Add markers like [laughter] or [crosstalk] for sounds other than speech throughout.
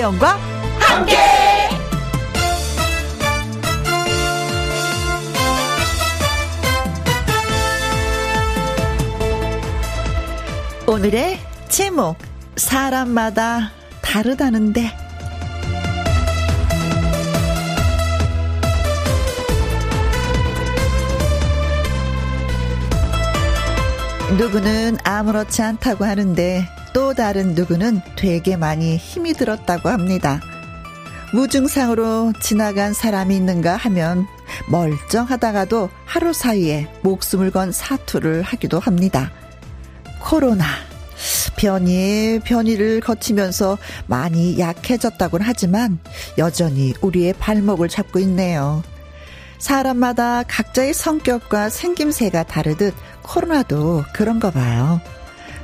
김혜영과 함께. 오늘의 제목 사람마다 다르다는데 누구는 아무렇지 않다고 하는데 또 다른 누구는 되게 많이 힘이 들었다고 합니다. 무증상으로 지나간 사람이 있는가 하면 멀쩡하다가도 하루 사이에 목숨을 건 사투를 하기도 합니다. 코로나. 변이, 변이를 거치면서 많이 약해졌다곤 하지만 여전히 우리의 발목을 잡고 있네요. 사람마다 각자의 성격과 생김새가 다르듯 코로나도 그런가 봐요.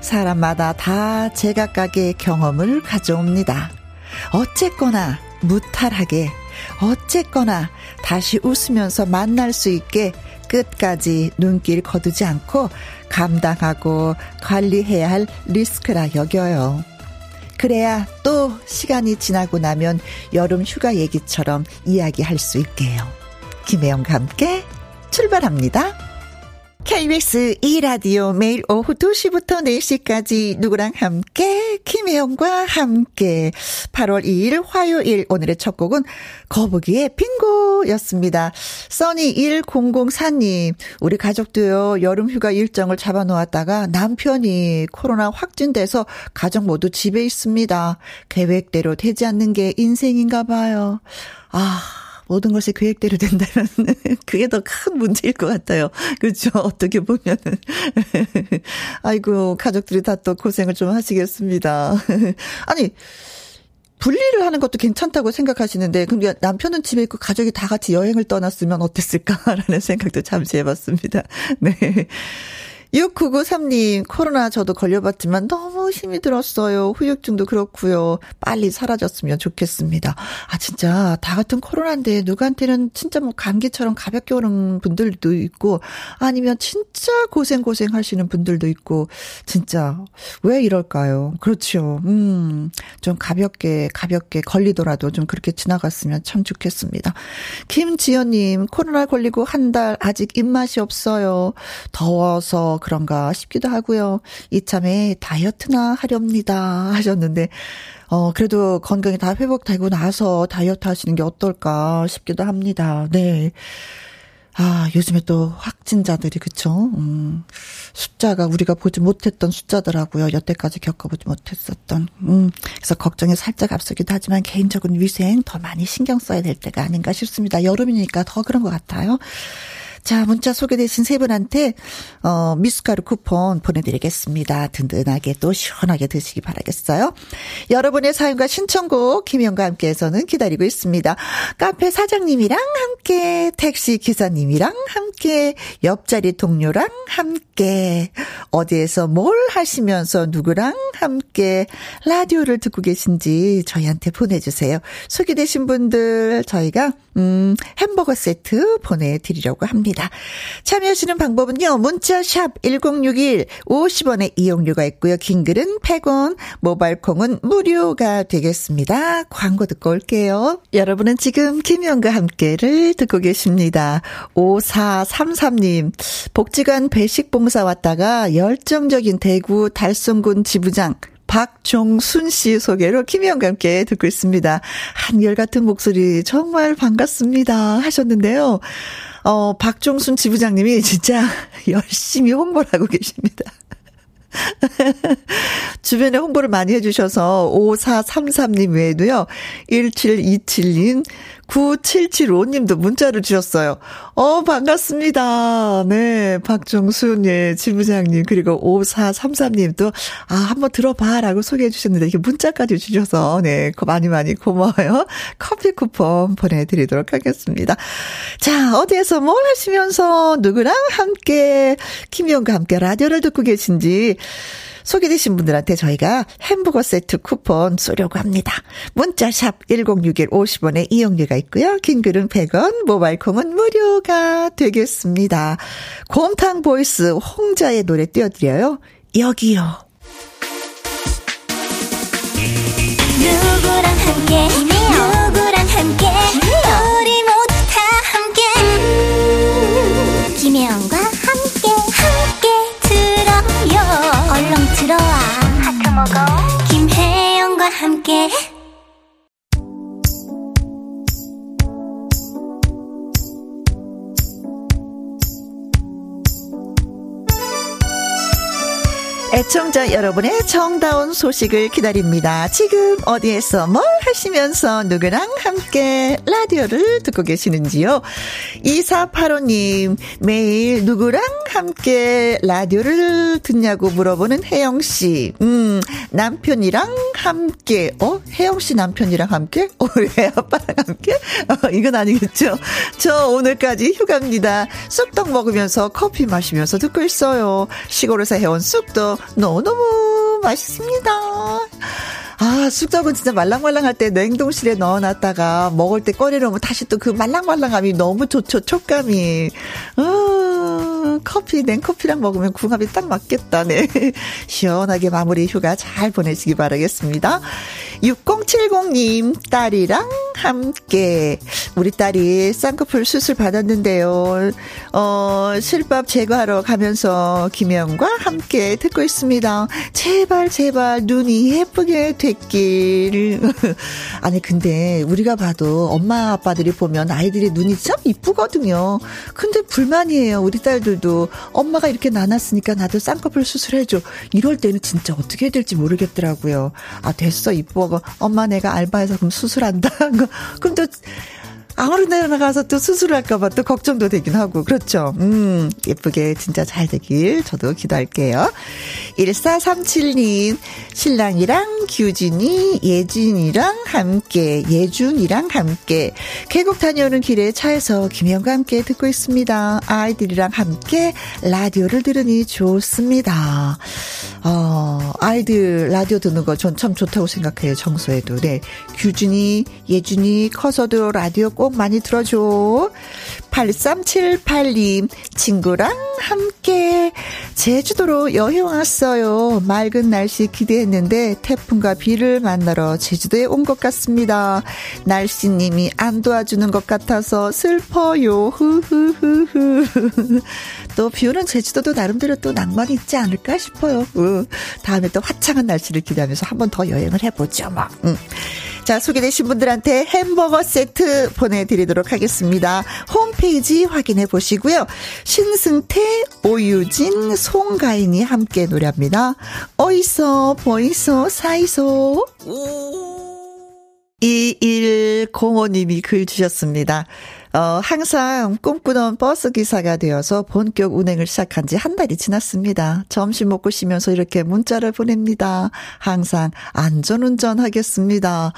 사람마다 다 제각각의 경험을 가져옵니다. 어쨌거나 무탈하게, 어쨌거나 다시 웃으면서 만날 수 있게 끝까지 눈길 거두지 않고 감당하고 관리해야 할 리스크라 여겨요. 그래야 또 시간이 지나고 나면 여름 휴가 얘기처럼 이야기할 수 있게요. 김혜영과 함께 출발합니다. KBS 2라디오 매일 오후 2시부터 4시까지 누구랑 함께 김혜영과 함께 8월 2일 화요일 오늘의 첫 곡은 거북이의 빙고였습니다. 써니 1004님 우리 가족도요 여름휴가 일정을 잡아놓았다가 남편이 코로나 확진돼서 가족 모두 집에 있습니다. 계획대로 되지 않는 게 인생인가 봐요. 아 모든 것이 계획대로 된다면 [laughs] 그게 더 큰 문제일 것 같아요. 그렇죠. 어떻게 보면은. [laughs] 아이고, 가족들이 다 또 고생을 좀 하시겠습니다. [laughs] 아니, 분리를 하는 것도 괜찮다고 생각하시는데, 그럼 남편은 집에 있고 가족이 다 같이 여행을 떠났으면 어땠을까라는 생각도 잠시 해봤습니다. 네. 6993님, 코로나 저도 걸려봤지만 너무 힘이 들었어요. 후유증도 그렇고요. 빨리 사라졌으면 좋겠습니다. 아, 진짜, 다 같은 코로나인데, 누구한테는 진짜 뭐 감기처럼 가볍게 오는 분들도 있고, 아니면 진짜 고생고생 하시는 분들도 있고, 진짜, 왜 이럴까요? 그렇죠. 음, 좀 가볍게, 가볍게 걸리더라도 좀 그렇게 지나갔으면 참 좋겠습니다. 김지연님, 코로나 걸리고 한 달 아직 입맛이 없어요. 더워서 그런가 싶기도 하고요. 이참에 다이어트나 하렵니다 하셨는데 어 그래도 건강이 다 회복되고 나서 다이어트 하시는 게 어떨까 싶기도 합니다. 네. 아, 요즘에 또 확진자들이, 그쵸? 음, 숫자가 우리가 보지 못했던 숫자더라고요. 여태까지 겪어보지 못했었던. 음, 그래서 걱정이 살짝 앞서기도 하지만 개인적인 위생 더 많이 신경 써야 될 때가 아닌가 싶습니다. 여름이니까 더 그런 것 같아요. 자, 문자 소개되신 세 분한테, 어, 미숫가루 쿠폰 보내드리겠습니다. 든든하게 또 시원하게 드시기 바라겠어요. 여러분의 사연과 신청곡, 김영과 함께해서는 기다리고 있습니다. 카페 사장님이랑 함께, 택시 기사님이랑 함께, 옆자리 동료랑 함께, 어디에서 뭘 하시면서 누구랑 함께, 라디오를 듣고 계신지 저희한테 보내주세요. 소개되신 분들, 저희가, 음, 햄버거 세트 보내드리려고 합니다. 참여하시는 방법은요. 문자 샵 1061 50원의 이용료가 있고요. 긴 글은 100원, 모바일 콩은 무료가 되겠습니다. 광고 듣고 올게요. 여러분은 지금 김현과 함께를 듣고 계십니다. 5433님, 복지관 배식봉사 왔다가 열정적인 대구 달성군 지부장 박종순 씨 소개로 김희영과 함께 듣고 있습니다. 한결같은 목소리 정말 반갑습니다 하셨는데요. 어, 박종순 지부장님이 진짜 [laughs] 열심히 홍보를 하고 계십니다. [laughs] 주변에 홍보를 많이 해주셔서 5433님 외에도요, 1727님, 9775님도 문자를 주셨어요. 어, 반갑습니다. 네, 박정순, 예, 지부장님, 그리고 5433님도, 아, 한번 들어봐, 라고 소개해 주셨는데, 이렇게 문자까지 주셔서, 네, 많이 많이 고마워요. [laughs] 커피 쿠폰 보내드리도록 하겠습니다. 자, 어디에서 뭘 하시면서 누구랑 함께, 김희영과 함께 라디오를 듣고 계신지, 소개되신 분들한테 저희가 햄버거 세트 쿠폰 쏘려고 합니다. 문자샵 1061 50원에 이용료가 있고요. 긴 글은 100원, 모바일 콩은 무료가 되겠습니다. 곰탕 보이스 홍자의 노래 띄워드려요. 여기요. 누구랑 함께 누구랑 함께 우리 모두 다 함께 김혜영과 김혜영과 함께 애청자 여러분의 정다운 소식을 기다립니다. 지금 어디에서 뭘 하시면서 누구랑 함께 라디오를 듣고 계시는지요? 2485님, 매일 누구랑 함께 라디오를 듣냐고 물어보는 혜영씨. 음, 남편이랑 함께, 어? 혜영씨 남편이랑 함께? [laughs] 어, 애 아빠랑 함께? 어, 이건 아니겠죠? 저 오늘까지 휴가입니다. 쑥떡 먹으면서 커피 마시면서 듣고 있어요. 시골에서 해온 쑥떡 너무너무 맛있습니다. 아, 쑥떡은 진짜 말랑말랑할 때 냉동실에 넣어놨다가 먹을 때 꺼내놓으면 다시 또 그 말랑말랑함이 너무 좋죠, 촉감이. 어, 커피, 냉커피랑 먹으면 궁합이 딱 맞겠다, 네. [laughs] 시원하게 마무리 휴가 잘 보내시기 바라겠습니다. 6070님, 딸이랑 함께. 우리 딸이 쌍꺼풀 수술 받았는데요. 어, 실밥 제거하러 가면서 김영과 함께 듣고 있습니다. 제발, 제발, 눈이 예쁘게 됐길. [laughs] 아니, 근데 우리가 봐도 엄마 아빠들이 보면 아이들의 눈이 참 이쁘거든요. 근데 불만이에요. 우리 딸들도 엄마가 이렇게 나눴으니까 나도 쌍꺼풀 수술해줘. 이럴 때는 진짜 어떻게 해야 될지 모르겠더라고요. 아, 됐어, 이뻐. 엄마 내가 알바해서 그럼 수술한다. [laughs] 그럼 또 아무리 내려나가서 또 수술할까봐 또 걱정도 되긴 하고, 그렇죠. 음, 예쁘게 진짜 잘 되길 저도 기도할게요. 1437님, 신랑이랑 규진이, 예진이랑 함께, 예준이랑 함께, 계곡 다녀오는 길에 차에서 김영과 함께 듣고 있습니다. 아이들이랑 함께 라디오를 들으니 좋습니다. 어, 아이들 라디오 듣는 거 전 참 좋다고 생각해요, 정서에도. 네. 규진이, 예준이 커서도 라디오 꼭꼭 많이 들어줘. 8378님, 친구랑 함께 제주도로 여행 왔어요. 맑은 날씨 기대했는데 태풍과 비를 만나러 제주도에 온 것 같습니다. 날씨님이 안 도와주는 것 같아서 슬퍼요. 후후후후. 또비 오는 제주도도 나름대로 또 낭만이 있지 않을까 싶어요. 다음에 또 화창한 날씨를 기대하면서 한 번 더 여행을 해보죠, 막. 음. 자, 소개되신 분들한테 햄버거 세트 보내 드리도록 하겠습니다. 홈페이지 확인해 보시고요. 신승태, 오유진, 송가인이 함께 노래합니다. 어이소, 보이소, 사이소. 2105님이 글 주셨습니다. 어, 항상 꿈꾸던 버스 기사가 되어서 본격 운행을 시작한 지 한 달이 지났습니다. 점심 먹고 쉬면서 이렇게 문자를 보냅니다. 항상 안전운전 하겠습니다.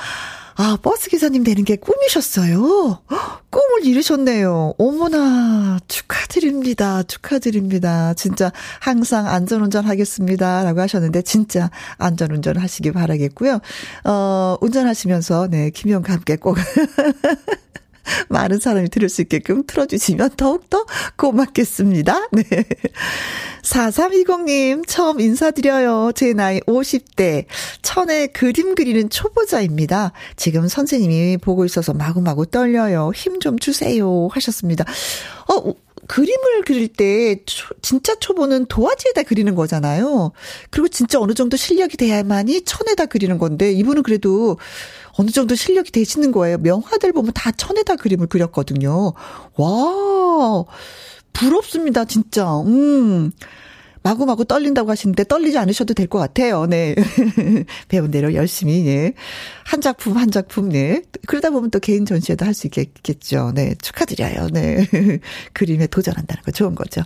아, 버스 기사님 되는 게 꿈이셨어요? [gasps] 꿈을 이루셨네요. 어머나, 축하드립니다. 축하드립니다. 진짜 항상 안전운전 하겠습니다. 라고 하셨는데, 진짜 안전운전 하시기 바라겠고요. 어, 운전하시면서, 네, 김영과 함께 꼭. [laughs] [laughs] 많은 사람이 들을 수 있게끔 틀어주시면 더욱더 고맙겠습니다. [laughs] 네. 4320님, 처음 인사드려요. 제 나이 50대. 천에 그림 그리는 초보자입니다. 지금 선생님이 보고 있어서 마구마구 떨려요. 힘 좀 주세요. 하셨습니다. 어, 그림을 그릴 때 초, 진짜 초보는 도화지에다 그리는 거잖아요. 그리고 진짜 어느 정도 실력이 돼야만이 천에다 그리는 건데 이분은 그래도 어느 정도 실력이 되시는 거예요. 명화들 보면 다 천에다 그림을 그렸거든요. 와, 부럽습니다, 진짜. 음. 마구마구 떨린다고 하시는데 떨리지 않으셔도 될 것 같아요. 네. [laughs] 배운 대로 열심히, 예. 한 작품, 한 작품, 네. 그러다 보면 또 개인 전시회도 할 수 있겠죠. 네. 축하드려요. 네. [laughs] 그림에 도전한다는 거 좋은 거죠.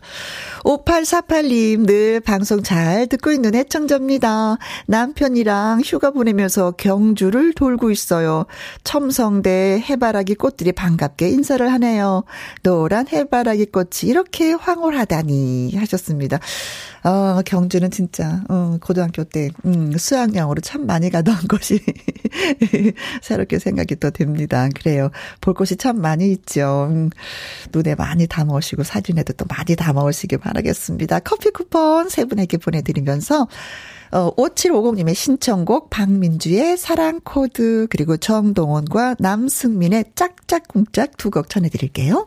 5848님, 늘 방송 잘 듣고 있는 애청자입니다. 남편이랑 휴가 보내면서 경주를 돌고 있어요. 첨성대 해바라기 꽃들이 반갑게 인사를 하네요. 노란 해바라기 꽃이 이렇게 황홀하다니 하셨습니다. 어, 경주는 진짜, 어, 고등학교 때, 음, 수학여행으로 참 많이 가던 [laughs] 곳이, 새롭게 생각이 또 됩니다. 그래요. 볼 곳이 참 많이 있죠. 음, 눈에 많이 담아오시고, 사진에도 또 많이 담아오시길 바라겠습니다. 커피 쿠폰 세 분에게 보내드리면서, 어, 5750님의 신청곡 박민주의 사랑 코드 그리고 정동원과 남승민의 짝짝꿍짝 두 곡 전해드릴게요.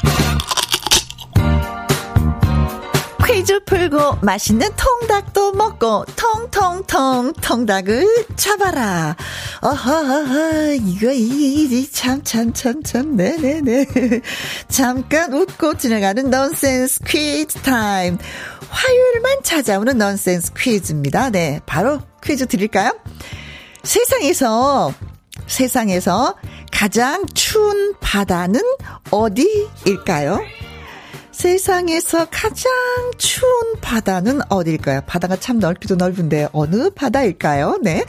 퀴즈 풀고 맛있는 통닭도 먹고 통통통 통닭을 잡아라. 어허허허 이거 이참참 참 참 네네네. [laughs] 잠깐 웃고 지나가는 넌센스 퀴즈 타임. 화요일만 찾아오는 넌센스 퀴즈입니다. 네, 바로 퀴즈 드릴까요? 세상에서 세상에서 가장 추운 바다는 어디일까요? 세상에서 가장 추운 바다는 어딜까요? 바다가 참 넓기도 넓은데 어느 바다일까요? 네.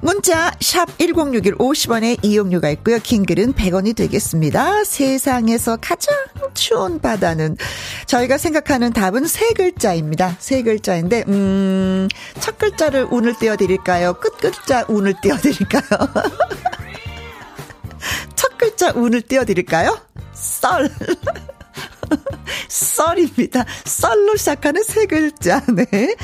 문자 샵 1061 50원에 이용료가 있고요. 긴 글은 100원이 되겠습니다. 세상에서 가장 추운 바다는 저희가 생각하는 답은 세 글자입니다. 세 글자인데 음, 첫 글자를 운을 띄워 드릴까요? 끝 글자 운을 띄워 드릴까요? [laughs] 첫 글자 운을 띄워 드릴까요? 썰. [laughs] 썰입니다. 썰로 시작하는 세 글자. 네.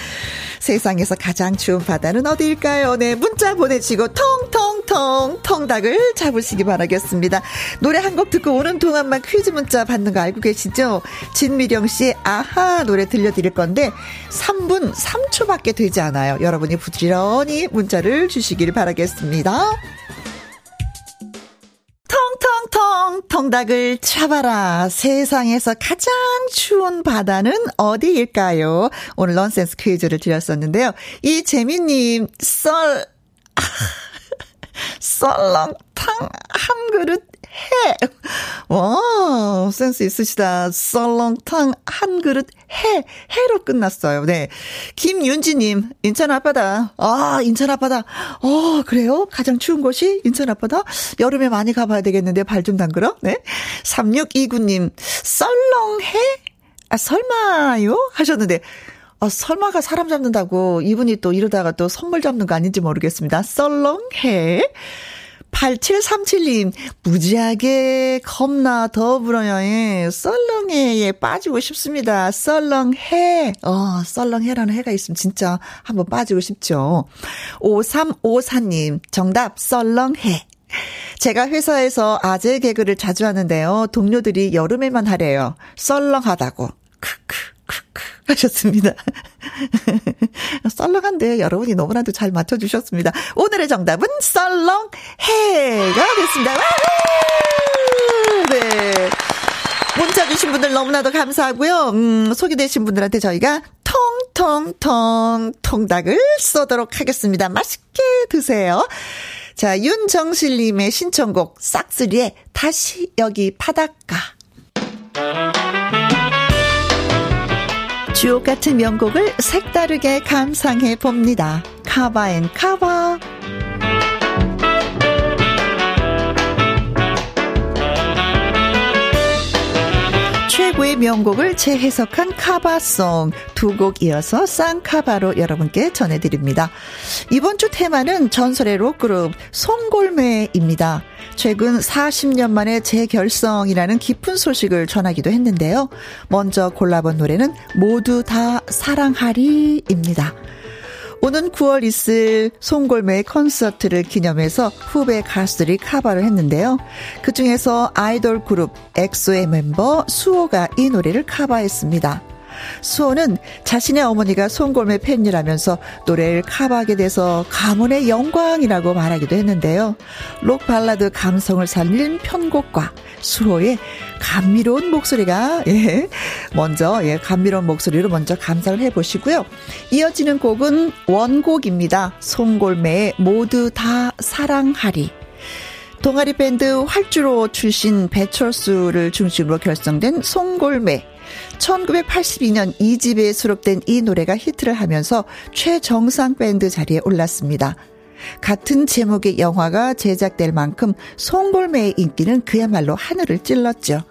세상에서 가장 추운 바다는 어디일까요? 네. 문자 보내시고 통통통 통닭을 잡으시기 바라겠습니다. 노래 한 곡 듣고 오는 동안만 퀴즈 문자 받는 거 알고 계시죠? 진미령 씨의 아하 노래 들려드릴 건데 3분 3초밖에 되지 않아요. 여러분이 부지런히 문자를 주시길 바라겠습니다. 통통통 통닭을 잡아라. 세상에서 가장 추운 바다는 어디일까요? 오늘 넌센스 퀴즈를 드렸었는데요. 이 재민님 썰 [laughs] 썰렁탕 한 그릇 해. 와, 센스 있으시다. 썰렁탕 한 그릇 해. 해로 끝났어요. 네. 김윤지님, 인천 앞바다. 아, 인천 앞바다. 어, 그래요? 가장 추운 곳이 인천 앞바다? 여름에 많이 가봐야 되겠는데, 발 좀 담그러? 네. 3629님, 썰렁해? 아, 설마요? 하셨는데, 아, 설마가 사람 잡는다고 이분이 또 이러다가 또 선물 잡는 거 아닌지 모르겠습니다. 썰렁해. 8737님, 무지하게 겁나 더불어요. 예. 썰렁해에 빠지고 싶습니다. 썰렁해. 어, 썰렁해라는 해가 있으면 진짜 한번 빠지고 싶죠. 5354님, 정답, 썰렁해. 제가 회사에서 아재 개그를 자주 하는데요. 동료들이 여름에만 하래요. 썰렁하다고. 크크. 크크 하셨습니다. [laughs] 썰렁한데 여러분이 너무나도 잘 맞춰주셨습니다. 오늘의 정답은 썰렁해가 됐습니다. 네. 문자 주신 분들 너무나도 감사하고요. 음, 소개되신 분들한테 저희가 통통통 통닭을 쏘도록 하겠습니다. 맛있게 드세요. 자, 윤정실님의 신청곡 싹쓸이의 다시 여기 바닷가. 주옥 같은 명곡을 색다르게 감상해 봅니다. cover and cover. 최고의 명곡을 재해석한 cover song 두 곡 이어서 쌍cover로 여러분께 전해드립니다. 이번 주 테마는 전설의 록그룹 송골매입니다. 최근 40년 만에 재결성이라는 기쁜 소식을 전하기도 했는데요. 먼저 골라본 노래는 모두 다 사랑하리입니다. 오는 9월 있을 송골매 콘서트를 기념해서 후배 가수들이 카바를 했는데요. 그 중에서 아이돌 그룹 엑소의 멤버 수호가 이 노래를 카바했습니다. 수호는 자신의 어머니가 송골매 팬이라면서 노래를 카바하게 돼서 가문의 영광이라고 말하기도 했는데요. 록 발라드 감성을 살린 편곡과 수호의 감미로운 목소리가 예 먼저 예 감미로운 목소리로 먼저 감상을 해보시고요. 이어지는 곡은 원곡입니다. 송골매의 모두 다 사랑하리. 동아리 밴드 활주로 출신 배철수를 중심으로 결성된 송골매. 1982년 2집에 수록된 이 노래가 히트를 하면서 최정상 밴드 자리에 올랐습니다. 같은 제목의 영화가 제작될 만큼 송골매의 인기는 그야말로 하늘을 찔렀죠.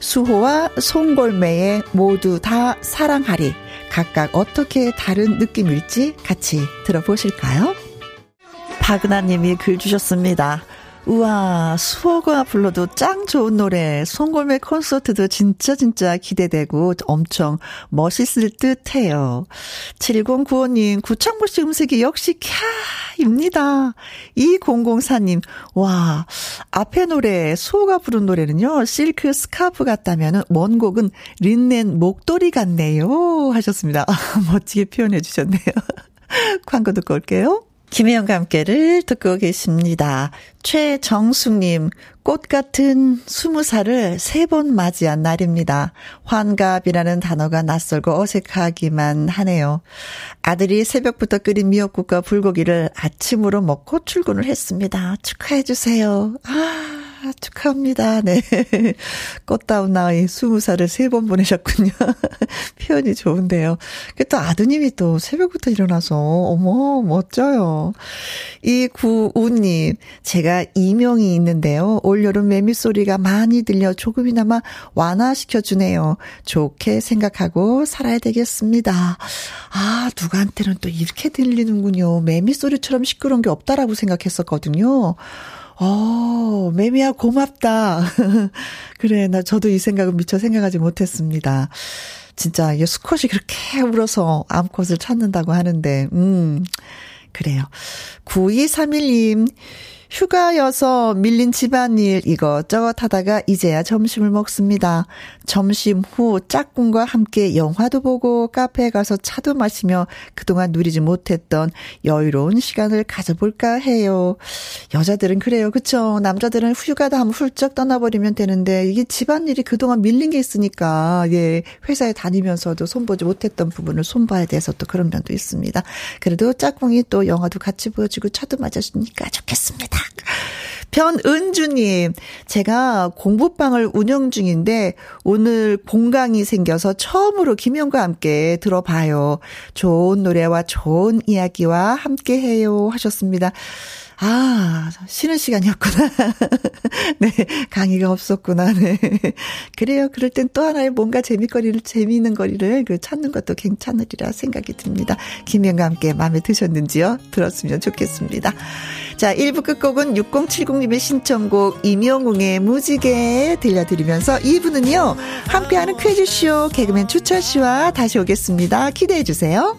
수호와 송골매의 모두 다 사랑하리. 각각 어떻게 다른 느낌일지 같이 들어보실까요? 박은하님이 글 주셨습니다. 우와, 수호가 불러도 짱 좋은 노래. 송골매 콘서트도 진짜 진짜 기대되고 엄청 멋있을 듯 해요. 7095님, 구창모 씨 음색이 역시 캬입니다. 2004님, 와, 앞에 노래, 수호가 부른 노래는요, 실크 스카프 같다면 원곡은 린넨 목도리 같네요. 하셨습니다. [laughs] 멋지게 표현해 주셨네요. [laughs] 광고 듣고 올게요. 김혜영과 함께를 듣고 계십니다. 최정숙님, 꽃 같은 스무 살을 세 번 맞이한 날입니다. 환갑이라는 단어가 낯설고 어색하기만 하네요. 아들이 새벽부터 끓인 미역국과 불고기를 아침으로 먹고 출근을 했습니다. 축하해주세요. 아. 축하합니다. 네. [laughs] 꽃다운 나이 20살을 세 번 보내셨군요. [laughs] 표현이 좋은데요. 또 아드님이 또 새벽부터 일어나서, 어머, 멋져요. 이 구우님, 제가 이명이 있는데요. 올여름 매미 소리가 많이 들려 조금이나마 완화시켜주네요. 좋게 생각하고 살아야 되겠습니다. 아, 누구한테는 또 이렇게 들리는군요. 매미 소리처럼 시끄러운 게 없다라고 생각했었거든요. 어, 매미야 고맙다. [laughs] 그래, 나 저도 이 생각은 미처 생각하지 못했습니다. 진짜 이 수컷이 그렇게 울어서 암컷을 찾는다고 하는데, 음, 그래요. 9231님, 휴가여서 밀린 집안일 이것저것 하다가 이제야 점심을 먹습니다. 점심 후 짝꿍과 함께 영화도 보고 카페에 가서 차도 마시며 그동안 누리지 못했던 여유로운 시간을 가져볼까 해요. 여자들은 그래요. 그쵸? 남자들은 휴가다 하면 훌쩍 떠나버리면 되는데 이게 집안일이 그동안 밀린 게 있으니까 예 회사에 다니면서도 손보지 못했던 부분을 손봐야 돼서 또 그런 면도 있습니다. 그래도 짝꿍이 또 영화도 같이 보여주고 차도 맞아주니까 좋겠습니다. 변은주님, 제가 공부방을 운영 중인데 오늘 공강이 생겨서 처음으로 김영과 함께 들어봐요. 좋은 노래와 좋은 이야기와 함께 해요 하셨습니다. 아, 쉬는 시간이었구나. [laughs] 네, 강의가 없었구나. 네. 그래요. 그럴 땐 또 하나의 뭔가 재미거리를, 재미있는 거리를 그 찾는 것도 괜찮으리라 생각이 듭니다. 김현과 함께 마음에 드셨는지요? 들었으면 좋겠습니다. 자, 1부 끝곡은 6070님의 신청곡 임영웅의 무지개 들려드리면서 2부는요, 함께하는 퀴즈쇼 개그맨 추철 씨와 다시 오겠습니다. 기대해 주세요.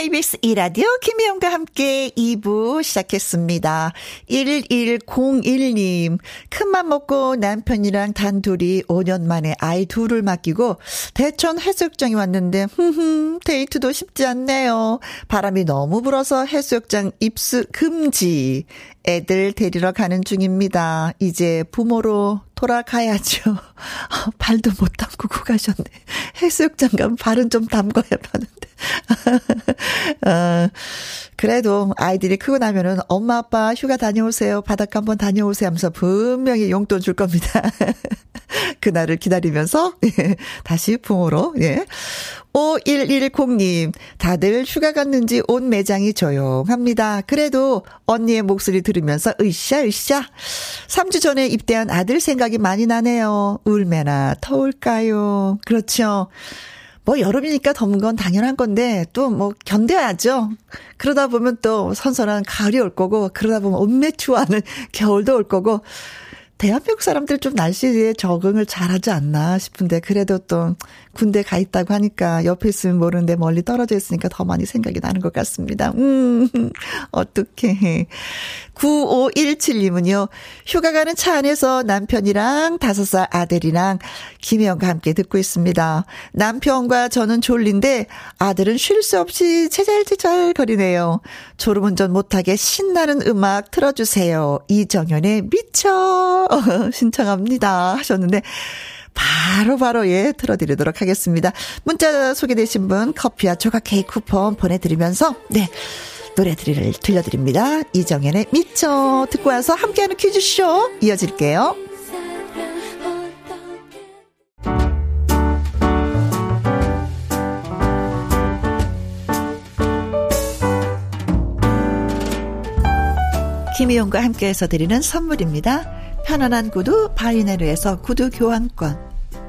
KBS 이라디오 김혜영과 함께 2부 시작했습니다. 1101님, 큰맘 먹고 남편이랑 단둘이 5년 만에 아이 둘을 맡기고 대천 해수욕장에 왔는데, 흠흠, 데이트도 쉽지 않네요. 바람이 너무 불어서 해수욕장 입수 금지. 애들 데리러 가는 중입니다. 이제 부모로 돌아가야죠. [laughs] 발도 못 담그고 가셨네. 해수욕장 가면 발은 좀 담궈야 하는데. [laughs] 어, 그래도 아이들이 크고 나면은 엄마 아빠 휴가 다녀오세요. 바닷가 한번 다녀오세요 하면서 분명히 용돈 줄 겁니다. [laughs] 그날을 기다리면서 예, 다시 부모로 예. 5110님, 다들 휴가 갔는지 온 매장이 조용합니다. 그래도 언니의 목소리 들으면서 으쌰, 으쌰. 3주 전에 입대한 아들 생각이 많이 나네요. 울매나 더울까요? 그렇죠. 뭐 여름이니까 덥은 건 당연한 건데 또 뭐 견뎌야죠. 그러다 보면 또 선선한 가을이 올 거고 그러다 보면 온매추하는 [laughs] 겨울도 올 거고 대한민국 사람들 좀 날씨에 적응을 잘하지 않나 싶은데 그래도 또 군대 가 있다고 하니까 옆에 있으면 모르는데 멀리 떨어져 있으니까 더 많이 생각이 나는 것 같습니다. 음, [laughs] 어떡해. 9517님은요, 휴가 가는 차 안에서 남편이랑 다섯 살 아들이랑 김혜영과 함께 듣고 있습니다. 남편과 저는 졸린데 아들은 쉴 수 없이 제잘제잘 거리네요. 졸음운전 못하게 신나는 음악 틀어주세요. 이정현의 미쳐 [laughs] 신청합니다 하셨는데 바로바로 바로 예 틀어드리도록 하겠습니다. 문자 소개되신 분 커피와 조각 케이크 쿠폰 보내드리면서 네 노래들을 들려드립니다. 이정현의 미쳐 듣고 와서 함께하는 퀴즈쇼 이어질게요. 김혜영과 함께에서 드리는 선물입니다. 편안한 구두 바이네르에서 구두 교환권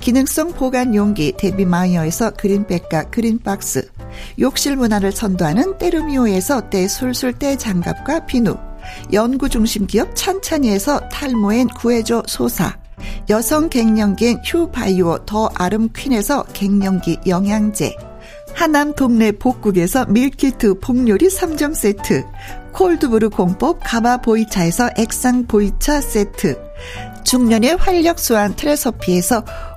기능성 보관 용기 데비마이어에서 그린백과 그린박스 욕실 문화를 선도하는 때르미오에서 때술술 때장갑과 비누 연구중심 기업 찬찬이에서 탈모엔 구해줘 소사 여성 갱년기엔 휴바이오 더 아름 퀸에서 갱년기 영양제 하남 동네 복국에서 밀키트 폭요리 3점 세트 콜드브루 공법 가마 보이차에서 액상 보이차 세트 중년의 활력 수한 트레서피에서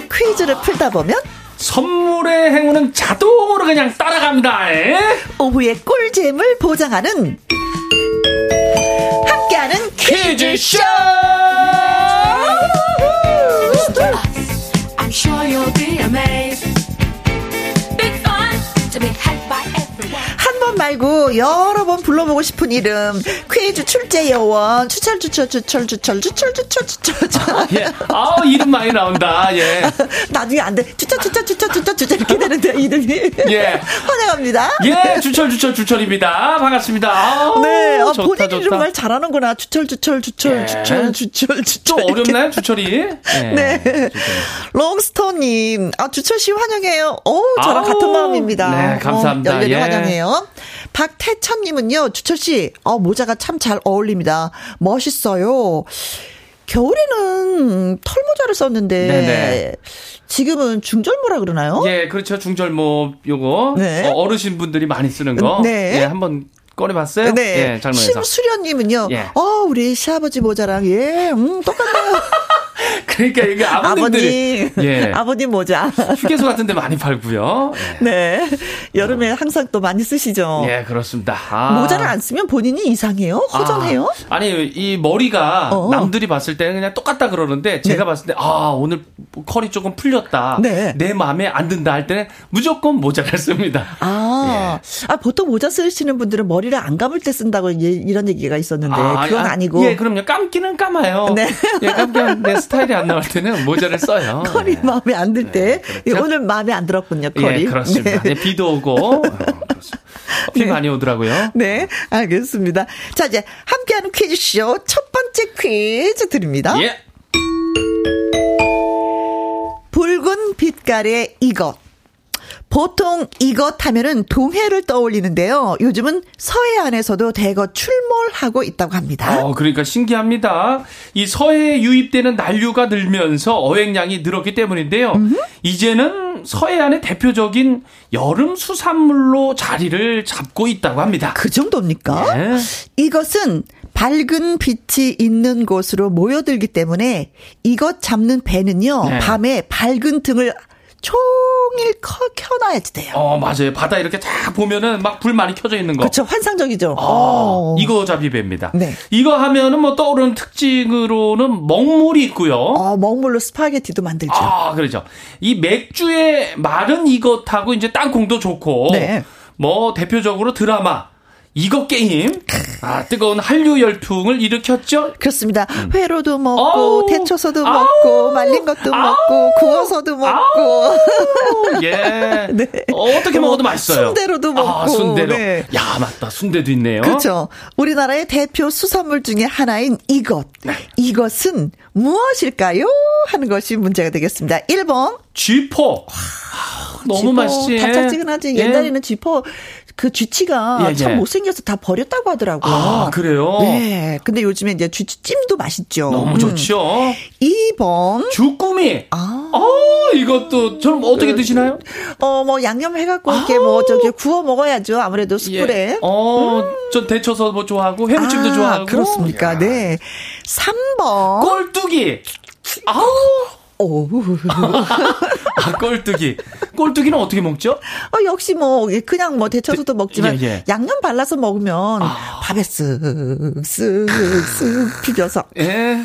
퀴즈를 풀다 보면 선물의 행운은 자동으로 그냥 따라갑니다. 에? 오후의 꿀잼을 보장하는 함께하는 퀴즈쇼. I'm 말고 여러 번 불러보고 싶은 이름 퀴즈 출제 여원 추철 추철 추철 추철 추철 추철 추철 아, 예. 아 이름 많이 나온다 예 나중에 안돼 추철 추철 추철 추철 추철 이렇게 되는데 이름이 예 환영합니다 예 추철 추철 추철입니다 반갑습니다 아우, 네 아, 좋다, 본인 이름 말 잘하는구나 추철 추철 추철 예. 추철 추철 추철 좀 어렵나요 추철이 예. 네 롱스톤님 아 주철 씨 환영해요 오 저랑 아우, 같은 마음입니다 네 감사합니다 어, 열렬히 예. 환영해요 박태천님은요, 주철씨, 어, 모자가 참 잘 어울립니다. 멋있어요. 겨울에는 털모자를 썼는데, 네네. 지금은 중절모라 그러나요? 예, 그렇죠. 중절모 요거. 네. 어, 르신 분들이 많이 쓰는 거. 네. 예, 한번 꺼내봤어요? 네. 예, 잘못해서. 심수련님은요, 예. 어, 우리 시아버지 모자랑, 예, 음, 똑같네요. [laughs] [laughs] 그러니까 이게 아버님들이 아버님, 예. [laughs] 아버님 모자 휴게소 같은 데 많이 팔고요. 예. 네, 여름에 항상 또 많이 쓰시죠. 예, 그렇습니다. 아. 모자를 안 쓰면 본인이 이상해요? 허전해요? 아, 니이 머리가 어. 남들이 봤을 때는 그냥 똑같다 그러는데 제가 네. 봤을 때 아 오늘 컬이 조금 풀렸다. 네. 내 마음에 안 든다 할 때는 무조건 모자를 씁니다. 아, 예. 아 보통 모자 쓰시는 분들은 머리를 안 감을 때 쓴다고 이런 얘기가 있었는데 아, 그건 아, 니고 예, 그럼요. 감기는 감아요. 네, 예, 감기는 내 스타일이 안 나올 때는 모자를 써요. [laughs] 컬이 네. 마음에 안 들 때. 네, 그렇죠. 예, 오늘 마음에 안 들었군요, 컬이. 예, 그렇습니다. 네. 네 비도 오고. [laughs] 어, 비 네. 많이 오더라고요. 네, 알겠습니다. 자, 이제 함께하는 퀴즈쇼 첫 번째 퀴즈 드립니다. 예. 붉은 빛깔의 이것. 보통 이것 하면은 동해를 떠올리는데요. 요즘은 서해 안에서도 대거 출몰하고 있다고 합니다. 어, 그러니까 신기합니다. 이 서해에 유입되는 난류가 늘면서 어획량이 늘었기 때문인데요. 음흠. 이제는 서해안의 대표적인 여름 수산물로 자리를 잡고 있다고 합니다. 그 정도입니까? 네. 이것은 밝은 빛이 있는 곳으로 모여들기 때문에 이것 잡는 배는요, 네. 밤에 밝은 등을 종일 커, 켜놔야지 돼요. 어, 맞아요. 바다 이렇게 딱 보면은 막 불 많이 켜져 있는 거. 그렇죠. 환상적이죠. 아, 어. 이거 잡이배입니다. 네. 이거 하면은 뭐 떠오르는 특징으로는 먹물이 있고요. 어, 먹물로 스파게티도 만들죠. 아, 그렇죠. 이 맥주의 마른 이것하고 이제 땅콩도 좋고. 네. 뭐 대표적으로 드라마 이거 게임 아 뜨거운 한류 열풍을 일으켰죠. 그렇습니다. 음. 회로도 먹고 아우, 데쳐서도 아우, 먹고 말린 것도 아우, 먹고 구워서도 먹고 예. [laughs] 네. 어, 떻게 먹어도 맛있어요. 순대로도 먹고. 아, 순대로. 네. 야 맞다 순대도 있네요. 그렇죠. 우리나라의 대표 수산물 중에 하나인 이것. 네. 이것은 무엇일까요? 하는 것이 문제가 되겠습니다. 1번 쥐포. 너무 쥐포, 맛있지. 달짝지근하지. 예. 옛날에는 쥐포 그 쥐치가 예, 참 예. 못생겨서 다 버렸다고 하더라고요. 아, 그래요? 네. 근데 요즘에 이제 쥐찜도 맛있죠. 너무 음. 좋죠. 2번. 주꾸미. 아. 어, 이것도 좀 어떻게 그, 드시나요? 어, 뭐 양념 해갖고 아. 이렇게 뭐 저기 구워 먹어야죠. 아무래도 숯불에. 예. 어, 음. 전 데쳐서 뭐 좋아하고 회무침도 아, 좋아하고. 그렇습니까? 야. 네. 3번. 꼴뚜기. 아우. 오. [laughs] 아, 꼴뚜기. 꼴뚜기는 어떻게 먹죠? 어, 역시 뭐, 그냥 뭐 데쳐서도 먹지만, 예, 예. 양념 발라서 먹으면 아. 밥에 쓱, 쓱, 쓱 비벼서. 예.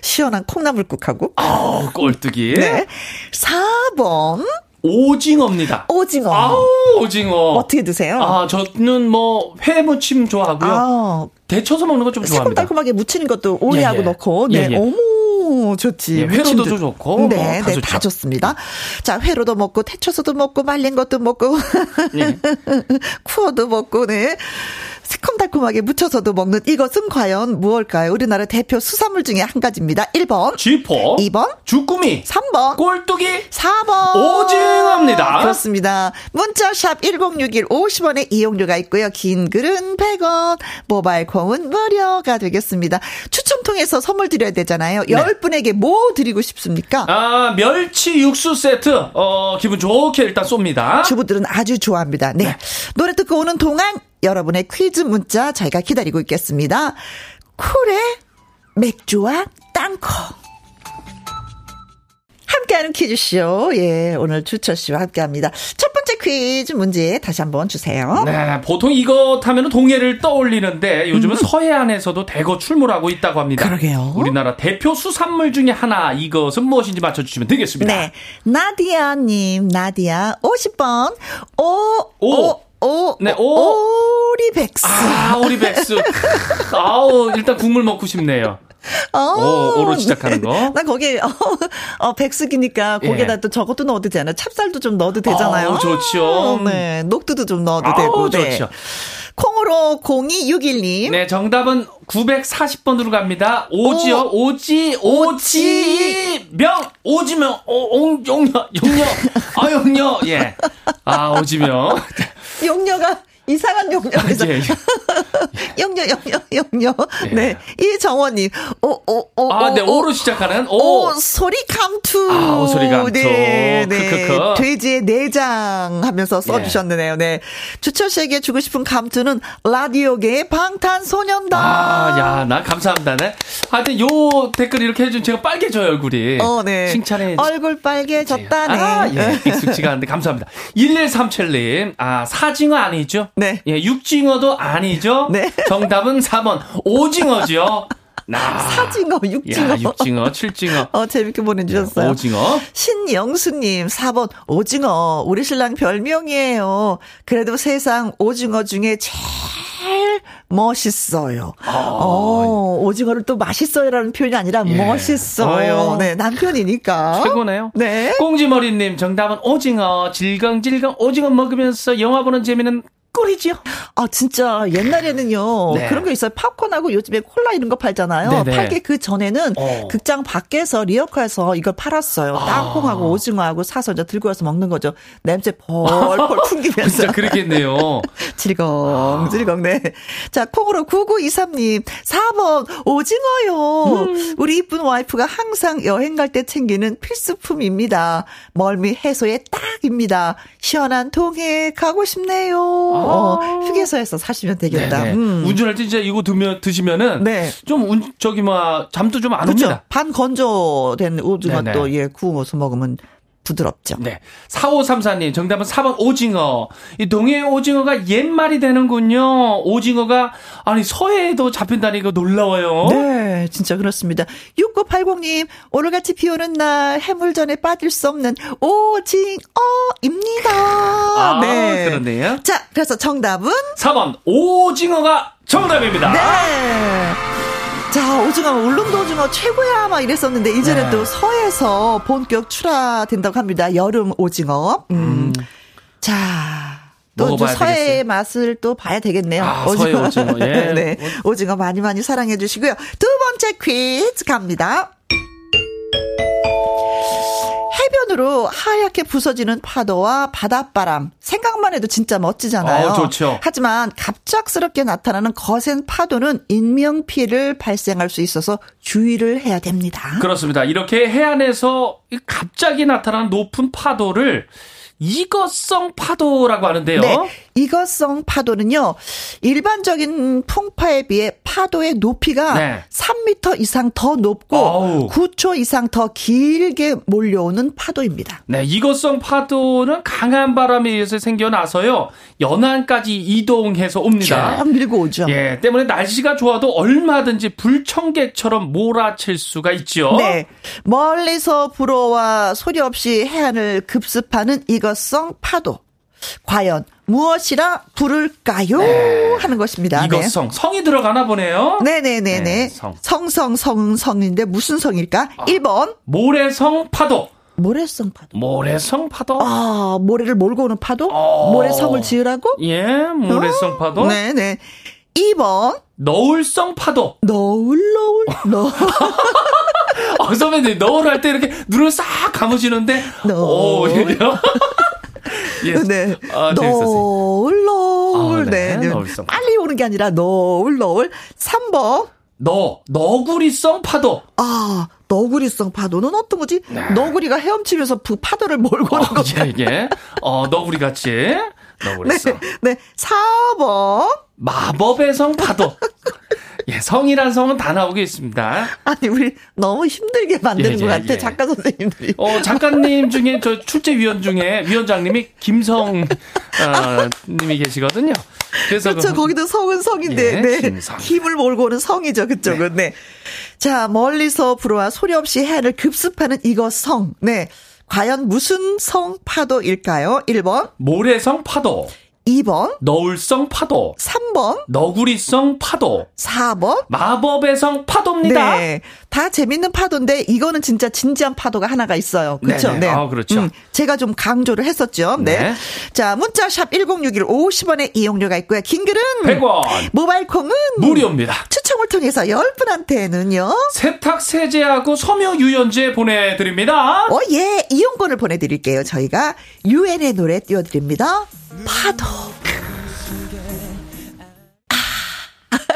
시원한 콩나물국하고. 아 꼴뚜기. 네. 4번. 오징어입니다. 오징어. 아우, 오징어. 어떻게 드세요? 아, 저는 뭐, 회무침 좋아하고요. 아, 데쳐서 먹는 거 좀 좋아합니다. 새콤달콤하게 무치는 것도 오리하고 예, 예. 넣고. 네. 예, 예. 어머. 좋지. 예, 회로도 좋고. 네, 뭐, 다, 네, 다 좋습니다. 자, 회로도 먹고, 태쳐서도 먹고, 말린 것도 먹고, 예. [laughs] 쿠어도 먹고, 네. 새콤달콤하게 무쳐서도 먹는 이것은 과연 무엇일까요? 우리나라 대표 수산물 중에 한 가지입니다. 1번. 쥐포. 2번. 주꾸미. 3번. 꼴뚜기. 4번. 오징어입니다. 그렇습니다. 문자샵 1061 50원의 이용료가 있고요. 긴 글은 100원, 모바일 콩은 무료가 되겠습니다. 추첨 통해서 선물 드려야 되잖아요. 네. 10분에게 뭐 드리고 싶습니까? 아, 멸치 육수 세트. 어, 기분 좋게 일단 쏩니다. 주부들은 아주 좋아합니다. 네. 네. 노래 듣고 오는 동안 여러분의 퀴즈 문자 저희가 기다리고 있겠습니다. 쿨의 맥주와 땅콩. 함께하는 퀴즈쇼. 예, 오늘 주철 씨와 함께 합니다. 첫 번째 퀴즈 문제 다시 한번 주세요. 네, 보통 이것 하면 동해를 떠올리는데 요즘은 음. 서해안에서도 대거 출몰하고 있다고 합니다. 그러게요. 우리나라 대표 수산물 중에 하나 이것은 무엇인지 맞춰주시면 되겠습니다. 네, 나디아님, 나디아 50번 오, 오, 오. 오, 네, 오. 오리백수. 아, 오리백수. 아우, 일단 국물 먹고 싶네요. 어, 오, 오로 시작하는 거. 네. 난 거기에, 어, 어 백숙이니까 거기에다 예. 또 저것도 넣어도 되잖아요. 찹쌀도 좀 넣어도 되잖아요. 아, 좋죠. 네. 녹두도 좀 넣어도 아우, 되고. 네. 좋죠. 콩으로 0261님. 네, 정답은 940번으로 갑니다. 오지요, 오, 지 오지, 명, 오지명, 오, 옹, 용녀, 용녀, 아, 용녀, 예. 아, 오지명. [laughs] 용녀가 이상한 용녀에서. 아, 예, 예. [laughs] 용녀, 용녀, 용녀. 예. 네. 이정원님. 오, 오, 오. 아, 오, 네. 오로 시작하는 오. 오, 소리 감투. 아, 오, 소리 감투. 네. 네. 크크크. 돼지의 내장 하면서 써주셨네요. 네. 주철 씨에게 주고 싶은 감투는 라디오계의 방탄소년단. 아, 야, 나 감사합니다. 네. 하여튼 요 댓글 이렇게 해준 제가 빨개져요, 얼굴이. 어, 네. 칭찬해. 얼굴 빨개졌다네. 아, 예. 익숙지가 않은데 감사합니다. [laughs] 1137님. 아, 사징어 아니죠? 네. 예, 육징어도 아니죠? 네. 정답은 4번 오징어죠. [laughs] 나. 사징어, 육징어. 야, 육징어, 칠징어. 어, 재밌게 보내주셨어요. 네, 오징어. 신영수님, 4번, 오징어. 우리 신랑 별명이에요. 그래도 세상 오징어 중에 제일 멋있어요. 아. 어, 오징어를 또 맛있어요라는 표현이 아니라 예. 멋있어요. 어. 네, 남편이니까. 최고네요. 네. 꽁지머리님, 정답은 오징어. 질겅질겅 오징어 먹으면서 영화 보는 재미는 꿀이지요. 아 진짜 옛날에는요 네. 그런 게 있어요. 팝콘하고 요즘에 콜라 이런 거 팔잖아요. 네네. 팔게 그 전에는 어. 극장 밖에서 리어카에서 이걸 팔았어요. 아. 땅콩하고 오징어하고 사서 이제 들고 와서 먹는 거죠. 냄새 [laughs] 펄펄 풍기면서. 진짜 그렇겠네요. 질겅 질겅 네. 자 콩으로 9923님 4번 오징어요. 음. 우리 이쁜 와이프가 항상 여행 갈 때 챙기는 필수품입니다. 멀미 해소에 딱입니다. 시원한 동해 가고 싶네요. 어, 휴게소에서 사시면 되겠다. 네네. 음. 운전할 때 진짜 이거 드면 드시면은 네. 좀 운, 저기 뭐 잠도 좀 안. 옵니다. 반 건조된 오징어 네네. 또 예, 구워서 먹으면 부드럽죠. 네. 4534님, 정답은 4번 오징어. 이 동해 오징어가 옛말이 되는군요. 오징어가, 아니, 서해에도 잡힌다니 까 놀라워요. 네, 진짜 그렇습니다. 6980님, 오늘같이 비 오는 날 해물전에 빠질 수 없는 오징어입니다. 아, 네. 그렇네요. 자, 그래서 정답은? 4번 오징어가 정답입니다. 네. 자, 오징어, 울릉도 오징어 최고야, 막 이랬었는데, 이제는 네. 또 서해에서 본격 출하된다고 합니다. 여름 오징어. 음. 자. 또 서해의 되겠어요. 맛을 또 봐야 되겠네요. 아, 서해 오징어, 예. [laughs] 네. 오징어 많이 많이 사랑해 주시고요. 두 번째 퀴즈 갑니다. 해변으로 하얗게 부서지는 파도와 바닷바람. 생각만 해도 진짜 멋지잖아요. 어, 좋죠. 하지만 갑작스럽게 나타나는 거센 파도는 인명 피해를 발생할 수 있어서 주의를 해야 됩니다. 그렇습니다. 이렇게 해안에서 이 갑자기 나타나는 높은 파도를 이거성 파도라고 하는데요. 네. 이거성 파도는요, 일반적인 풍파에 비해 파도의 높이가 네. 3m 이상 더 높고 어우. 9초 이상 더 길게 몰려오는 파도입니다. 네, 이거성 파도는 강한 바람에 의해서 생겨나서요. 연안까지 이동해서 옵니다. 쫙 밀고 오죠. 예, 때문에 날씨가 좋아도 얼마든지 불청객처럼 몰아칠 수가 있죠. 네. 멀리서 불어와 소리 없이 해안을 급습하는 이거성 파도. 과연 무엇이라 부를까요? 하는 것입니다. 네. 네. 이거성 성이 들어가나 보네요. 네네네네. 네, 성. 성성, 성, 성인데 무슨 성일까? 아. 1번, 모래성 파도. 모래성 파도. 모래성 파도. 아, 모래를 몰고 오는 파도? 어. 모래성을 지으라고? 예, 모래성 파도. 네네. 2번, 너울성 파도. 너울, 너울, 너. [laughs] 어, 선배님, 너울 할 때 이렇게 눈을 싹 감으시는데. 너울. 오, 예. 예. 네. 아. 너울, 너울. 아, 네. 네. 네. 너울성. 빨리 오는 게 아니라 너울, 너울. 3번, 너, 너구리성 파도. 아, 너구리성 파도는 어떤 거지? 너구리가 헤엄치면서 그 파도를 몰고 오는 어, 거. 예, 예. 어, 너구리 같이. 네. 너구리성. 네. 4번. 마법의 성 파도. 예, 성이란 성은 다 나오고 있습니다. 아니, 우리 너무 힘들게 만드는 예, 것 예, 같아, 예. 작가 선생님들이. 어, 작가님 중에 저 출제위원 중에 위원장님이 김성 어, 님이 계시거든요. 그래서 그렇죠. 그- 거기도 성은 성인데, 예, 네. 김성. 힘을 몰고 오는 성이죠, 그쪽은. 네. 자, 멀리서 불어와 소리 없이 해안을 급습하는 이거 성. 네. 과연 무슨 성 파도일까요? 1번, 모래성 파도, 2번, 너울성 파도, 3번, 너구리성 파도, 4번. 마법의 성 파도입니다. 네. 다 재밌는 파도인데 이거는 진짜 진지한 파도가 하나가 있어요. 그렇죠? 네네. 아, 그렇죠. 제가 좀 강조를 했었죠. 네. 네. 자, 문자 샵 1061 50원의 이용료가 있고요. 긴 글은 100원. 모바일 콩은 무료입니다. 추첨을 통해서 10분한테는요. 세탁 세제하고 섬유 유연제 보내 드립니다. 어, 예. 이용권을 보내 드릴게요. 저희가 유엔의 노래 띄워 드립니다. 파도.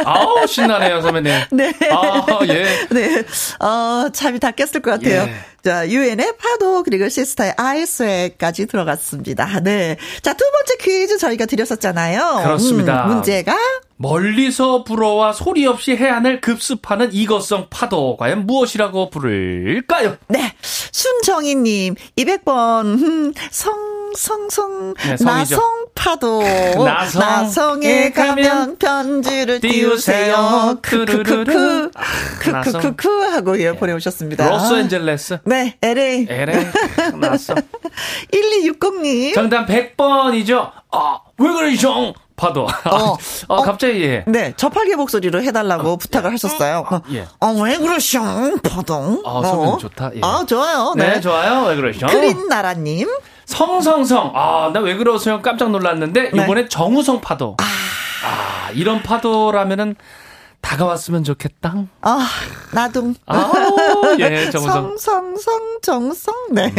아우 신나네요 선배님. [laughs] 네. 아 예. 네. 어, 잠이 다 깼을 것 같아요. 예. 자, 유엔의 파도, 그리고 시스타의 아이스웨까지 들어갔습니다. 네. 자, 두 번째 퀴즈 저희가 드렸었잖아요. 그렇습니다. 음, 문제가 멀리서 불어와 소리 없이 해안을 급습하는 이거성 파도 과연 무엇이라고 부를까요? 네. 순정희 님, 200번, 음, 성, 성, 성, 네, 성이죠. 나성 파도. [laughs] 나성. 나성에 가면 편지를 띄우세요. 크크크크. 나성. 크크크크 하고 예, 보내오셨습니다. 로스앤젤레스. 네, LA. 에레 나왔어. [laughs] 1260님. 정답 100번이죠. 아, 왜 그러시죠? 파도. [laughs] 어. 어, 갑자기 예. 네, 저팔계 목소리로 해달라고 부탁을 하셨어요. 예. 어, 왜 그러셔, 파동? 아, 소문 좋다. 예. 아, 좋아요. 네, 네. 좋아요. 왜 그러시죠? 그린나라님. 성성성. 아, 나 왜 그러세요? 깜짝 놀랐는데 네. 이번에 정우성 파도. 아, 이런 파도라면은 다가왔으면 좋겠다. 아, 나둥. 아, [laughs] 예, 정우성. 성성성 정성. 네.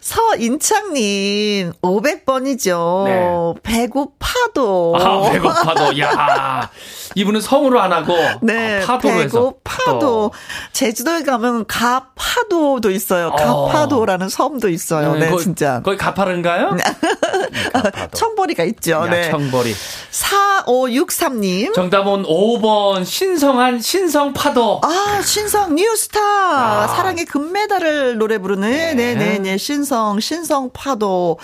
서인창님, 500번이죠. 네. 배고파도. 아, 배고파도. 야. 이분은 성으로 안 하고 네, 아, 파도로. 배고파도. 파도. 제주도에 가면 가파도도 있어요. 어. 가파도라는 섬도 있어요. 네, 거기, 진짜. 거기 가파른가요? 청보리가 있죠. 네. 야청벌이. 4563님. 정답은 5번 신성한 신성파도. 아, 신성 뉴스타. 아. 사랑의 금메달을 노래 부르네. 네, 네, 네. 신성, 신성 파도.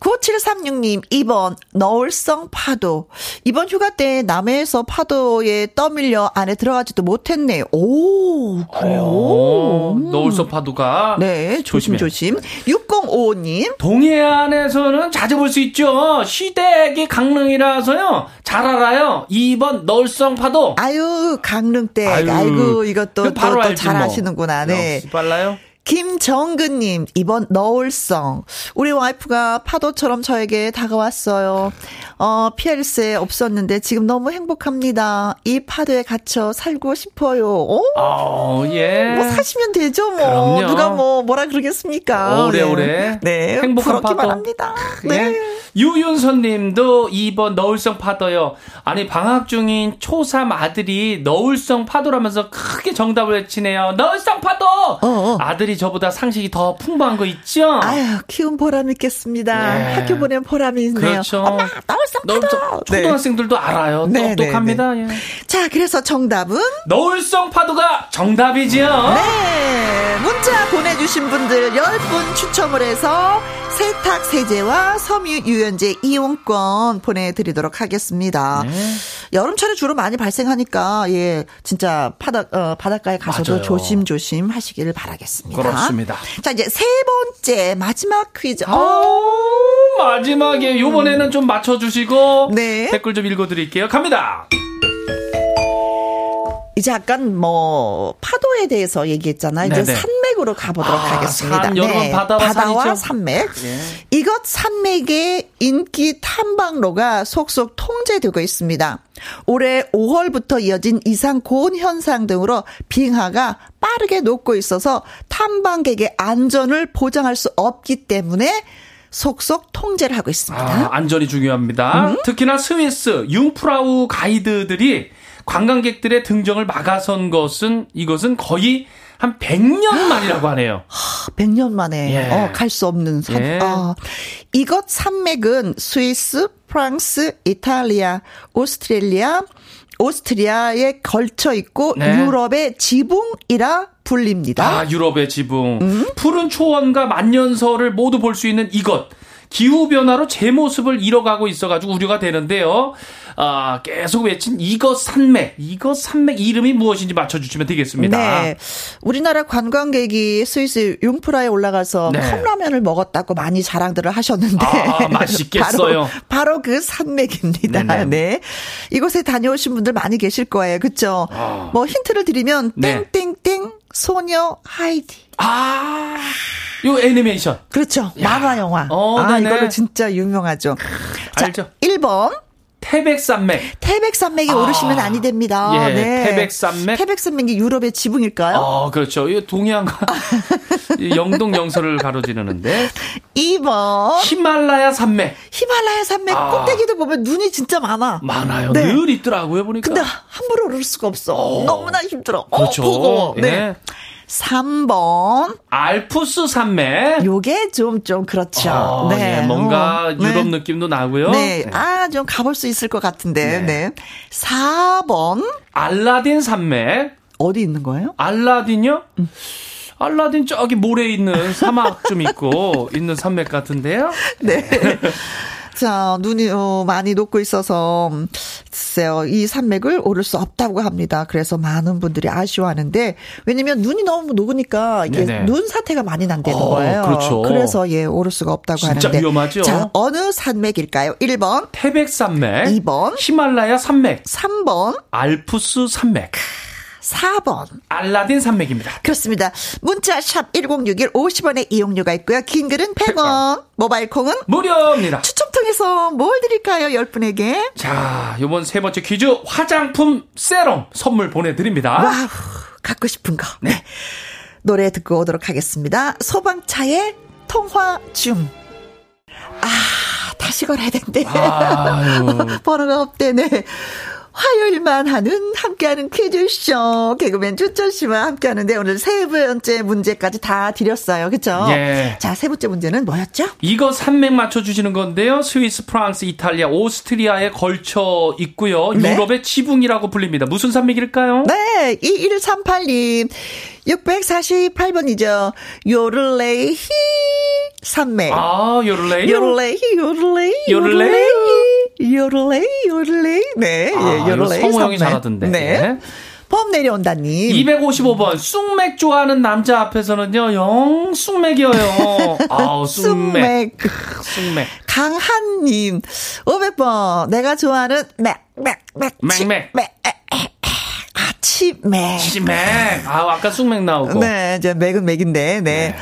9736님, 2번, 너울성 파도. 이번 휴가 때 남해에서 파도에 떠밀려 안에 들어가지도 못했네. 오, 그래요? 오, 음. 노을성 파도가. 네. 조심 조심. 6055님, 동해안에서는 자주 볼 수 있죠. 시댁이 강릉이라서요. 잘 알아요. 2번 너울성 파도. 아유, 강릉 댁. 아유, 아이고, 이것도 그 바로 또, 또 알지 잘 뭐. 아시는구나. 네. 빨라요? 김정근님, 이번 너울성. 우리 와이프가 파도처럼 저에게 다가왔어요. 어, 피엘스에 없었는데 지금 너무 행복합니다. 이 파도에 갇혀 살고 싶어요. 오, 어, 예. 뭐 사시면 되죠, 뭐. 그럼요. 누가 뭐, 뭐라 그러겠습니까. 오래오래. 네. 네. 행복한 파도. 합니다. 예. 네. 유윤선 님도 2번 너울성 파도요. 아니, 방학 중인 초3 아들이 너울성 파도라면서 크게 정답을 외치네요. 너울성 파도! 어. 아들이 저보다 상식이 더 풍부한 거 있죠? 아유, 키운 보람 있겠습니다. 예. 학교 보낸 보람이 있네요. 그렇죠. 엄마, 너울성 너울성, 파도. 네. 초등학생들도 알아요. 네, 똑똑합니다. 예. 자, 그래서 정답은? 너울성 파도가 정답이지요. 네. 문자 보내주신 분들 10분 추첨을 해서 세탁 세제와 섬유 유연 제 이용권 보내드리도록 하겠습니다. 네. 여름철에 주로 많이 발생하니까, 예, 진짜 바닷, 어, 바닷가에 가서도 맞아요. 조심조심 하시기를 바라겠습니다. 그렇습니다. 자, 이제 세 번째 마지막 퀴즈. 어, 아, 마지막에 요번에는 좀 맞춰주시고 네. 댓글 좀 읽어드릴게요. 갑니다. 이제 약간 뭐 파도에 대해서 얘기했잖아요. 이제 네네. 산맥으로 가보도록 아, 하겠습니다. 네. 산, 여러분 바다와 산이죠. 산맥. 예. 이것 산맥의 인기 탐방로가 속속 통제되고 있습니다. 올해 5월부터 이어진 이상 고온 현상 등으로 빙하가 빠르게 녹고 있어서 탐방객의 안전을 보장할 수 없기 때문에 속속 통제를 하고 있습니다. 아, 안전이 중요합니다. 음? 특히나 스위스 융프라우 가이드들이 관광객들의 등정을 막아선 것은 이것은 거의 한 100년 만이라고 하네요. 100년 만에 예. 어, 갈 수 없는 산. 예. 어, 이것 산맥은 스위스, 프랑스, 이탈리아, 오스트레일리아, 오스트리아에 걸쳐 있고 네. 유럽의 지붕이라 불립니다. 아, 유럽의 지붕. 음? 푸른 초원과 만년설을 모두 볼 수 있는 이것. 기후 변화로 제 모습을 잃어가고 있어가지고 우려가 되는데요. 아, 계속 외친 이것 산맥. 이것 산맥 이름이 무엇인지 맞춰주시면 되겠습니다. 네. 우리나라 관광객이 스위스 융프라에 올라가서 네. 컵라면을 먹었다고 많이 자랑들을 하셨는데. 아, 맛있겠어요. [laughs] 바로, 바로 그 산맥입니다. 네네. 네. 이곳에 다녀오신 분들 많이 계실 거예요. 그쵸? 아. 뭐 힌트를 드리면, 네. 땡땡땡, 소녀 하이디. 아, 요 애니메이션. 그렇죠. 야. 만화 영화. 어, 아, 네네. 이걸로 진짜 유명하죠. 알죠. 1번. 태백산맥. 태백산맥에 아. 오르시면 아니 됩니다. 예, 네. 태백산맥. 태백산맥이 유럽의 지붕일까요? 어, 그렇죠. 이 동해안과 [laughs] 이 영동 영서를 가로지르는데 2번. 히말라야 산맥 히말라야 산맥 아. 꼭대기도 보면 눈이 진짜 많아. 많아요. 네. 늘 있더라고요 보니까. 근데 함부로 오를 수가 없어. 너무나 힘들어. 어, 그렇죠. 보고. 네. 예. 3번. 알프스 산맥. 요게 좀, 좀 그렇죠. 어, 네. 예, 뭔가 어, 유럽 네. 느낌도 나고요. 네. 네. 아, 좀 가볼 수 있을 것 같은데. 네. 네. 4번. 알라딘 산맥. 어디 있는 거예요? 알라딘요? 음. 알라딘 저기 모래에 있는 사막 좀 있고 있는 산맥 같은데요. 네. 자, 눈이 어, 많이 녹고 있어서 음, 글쎄요. 이 산맥을 오를 수 없다고 합니다. 그래서 많은 분들이 아쉬워하는데 왜냐면 눈이 너무 녹으니까 이게 네네. 눈 사태가 많이 난다는 어, 거예요. 그렇죠. 그래서 예, 오를 수가 없다고 진짜 하는데. 위험하죠. 자, 어느 산맥일까요? 1번, 태백 산맥, 2번, 히말라야 산맥, 3번, 알프스 산맥, 4번. 알라딘 산맥입니다. 그렇습니다. 문자 샵 1061 50원의 이용료가 있고요. 긴 글은 100원. 모바일 콩은 무료입니다. 추첨 통해서 뭘 드릴까요? 10분에게. 자, 요번 세 번째 퀴즈 화장품 세럼 선물 보내 드립니다. wow, 갖고 싶은 거. 네. 노래 듣고 오도록 하겠습니다. 소방차의 통화 중. 아, 다시 걸어야 된대. [laughs] 번호가 없대네. 화요일만 하는 함께하는 퀴즈쇼 개그맨 쭈쭈 씨와 함께하는데 오늘 세 번째 문제까지 다 드렸어요. 그렇죠? 예. 자, 세 번째 문제는 뭐였죠? 이거 산맥 맞춰 주시는 건데요. 스위스, 프랑스, 이탈리아, 오스트리아에 걸쳐 있고요. 네. 유럽의 지붕이라고 불립니다. 무슨 산맥일까요? 네, 2138님. 648번이죠. 요를레히 산맥. 아, 요를레이. 요를레히, 요를레히, 요를레이. 요를레히, 요를레히. 네, 아, 예, 이거 요를레히. 성우 형이 산맥. 잘하던데. 네. 봄 내려온다님. 255번 쑥맥 좋아하는 남자 앞에서는요 영 쑥맥이어요. [laughs] 아우 쑥맥. 쑥맥. 쑥맥. 강한님. 500번. 내가 좋아하는 맥, 맥, 맥. 맥 맥. 맥. 에, 에, 에. 아 치맥. 치맥. 아 아까 쑥맥 나오고. 네, 이제 맥은 맥인데, 네.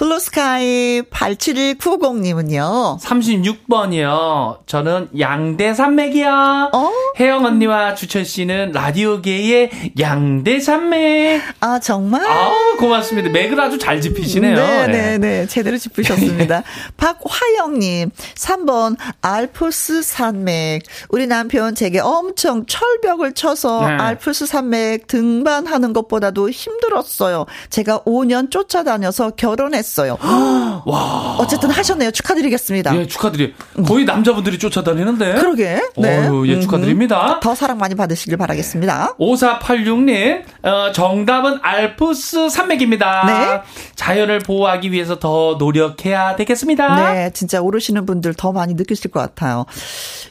블루스카이 8790님은요. 36번이요. 저는 양대 산맥이요. 어? 혜영 언니와 주철 씨는 라디오계의 양대 산맥. 아, 정말? 아우 고맙습니다. 맥을 아주 잘 짚으시네요. 네, 네, 네. 제대로 짚으셨습니다. [laughs] 박화영님, 3번, 알프스 산맥. 우리 남편 제게 엄청 철벽을 쳐서 네. 알프스 산맥 등반하는 것보다도 힘들었어요. 제가 5년 쫓아다녀서 결혼했어요. [gasps] 와. 어쨌든 하셨네요. 축하드리겠습니다. 예, 축하드려요. 거의 남자분들이 쫓아다니는데. 그러게. 네. 어휴, 예, 축하드립니다. 더 사랑 많이 받으시길 바라겠습니다. 5486님, 어, 정답은 알프스 산맥입니다. 네. 자연을 보호하기 위해서 더 노력해야 되겠습니다. 네, 진짜 오르시는 분들 더 많이 느끼실 것 같아요.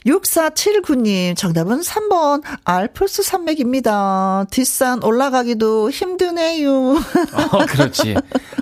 6479님, 정답은 3번, 알프스 산맥입니다. 뒷산 올라가기도 힘드네요. 어, 그렇지.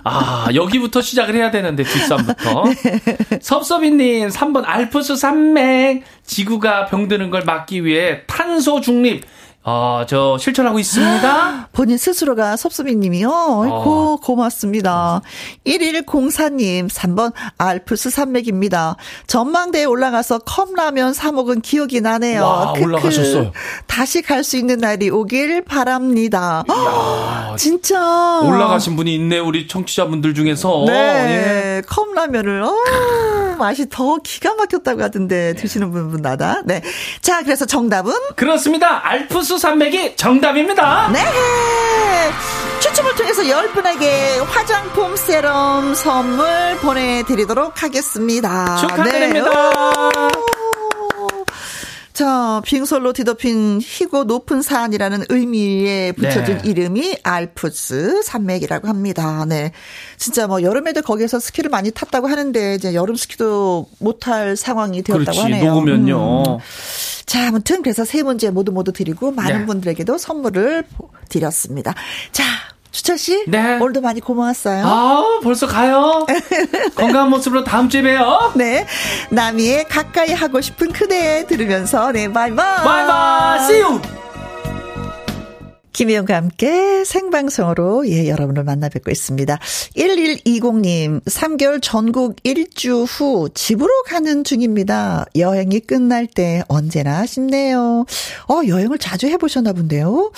아, 여기부터 시작을 해야 되는데, 뒷산부터. [laughs] 네. 섭섭이님, 3번 알프스 산맥. 지구가 병드는 걸 막기 위해 탄소 중립. 어, 저 실천하고 있습니다. [gasps] 본인 스스로가 섭섭이님이요. 아이고, 어. 고맙습니다. 1104님, 3번, 알프스 산맥입니다. 전망대에 올라가서 컵라면 사먹은 기억이 나네요. 와. 올라가셨어요. 다시 갈 수 있는 날이 오길 바랍니다. [gasps] 진짜. 올라가신 분이 있네, 우리 청취자분들 중에서. 예. 네, 컵라면을, 어, 맛이 더 기가 막혔다고 하던데, 드시는 분마다. 네. 자, 그래서 정답은? 그렇습니다. 알프스 산맥이 정답입니다. 네! 추첨을 통해서 10분에게 화장품 세럼 선물 보내드리도록 하겠습니다. 축하드립니다. 네. 오. 자, 빙솔로 뒤덮인 희고 높은 산이라는 의미에 붙여진 네. 이름이 알프스 산맥이라고 합니다. 네. 진짜 뭐 여름에도 거기에서 스키를 많이 탔다고 하는데 이제 여름 스키도 못할 상황이 되었다고 그렇지, 하네요. 녹으면요. 음. 자, 아무튼 그래서 세 문제 모두 모두 드리고 많은 네. 분들에게도 선물을 드렸습니다. 자, 주철 씨, 네. 오늘도 많이 고마웠어요. 아, 벌써 가요? [laughs] 건강한 모습으로 다음 주에 봬요. 네, 남이의 가까이 하고 싶은 그대 들으면서 네, 바이바이. 바이바이, see you! 김희영과 함께 생방송으로 예 여러분을 만나 뵙고 있습니다. 1120님 3개월 전국 일주 후 집으로 가는 중입니다. 여행이 끝날 때 언제나 아쉽네요. 어 여행을 자주 해보셨나 본데요.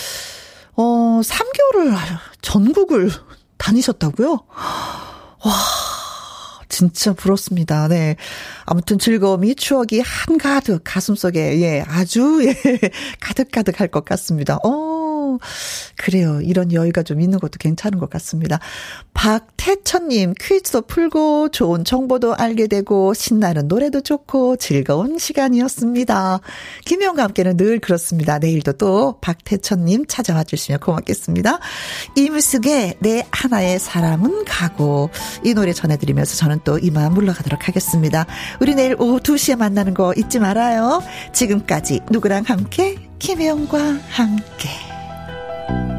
어 3개월을 전국을 다니셨다고요? 와 진짜 부럽습니다. 네. 아무튼 즐거움이 추억이 한가득 가슴속에 예 아주 예 [laughs] 가득가득 할 것 같습니다. 어 그래요. 이런 여유가 좀 있는 것도 괜찮은 것 같습니다. 박태천님 퀴즈도 풀고 좋은 정보도 알게 되고 신나는 노래도 좋고 즐거운 시간이었습니다. 김영과 함께는 늘 그렇습니다. 내일도 또 박태천님 찾아와 주시면 고맙겠습니다. 이무숙의 내 하나의 사람은 가고 이 노래 전해드리면서 저는 또 이만 물러가도록 하겠습니다. 우리 내일 오후 2시에 만나는 거 잊지 말아요. 지금까지 누구랑 함께 김혜영과 함께 thank you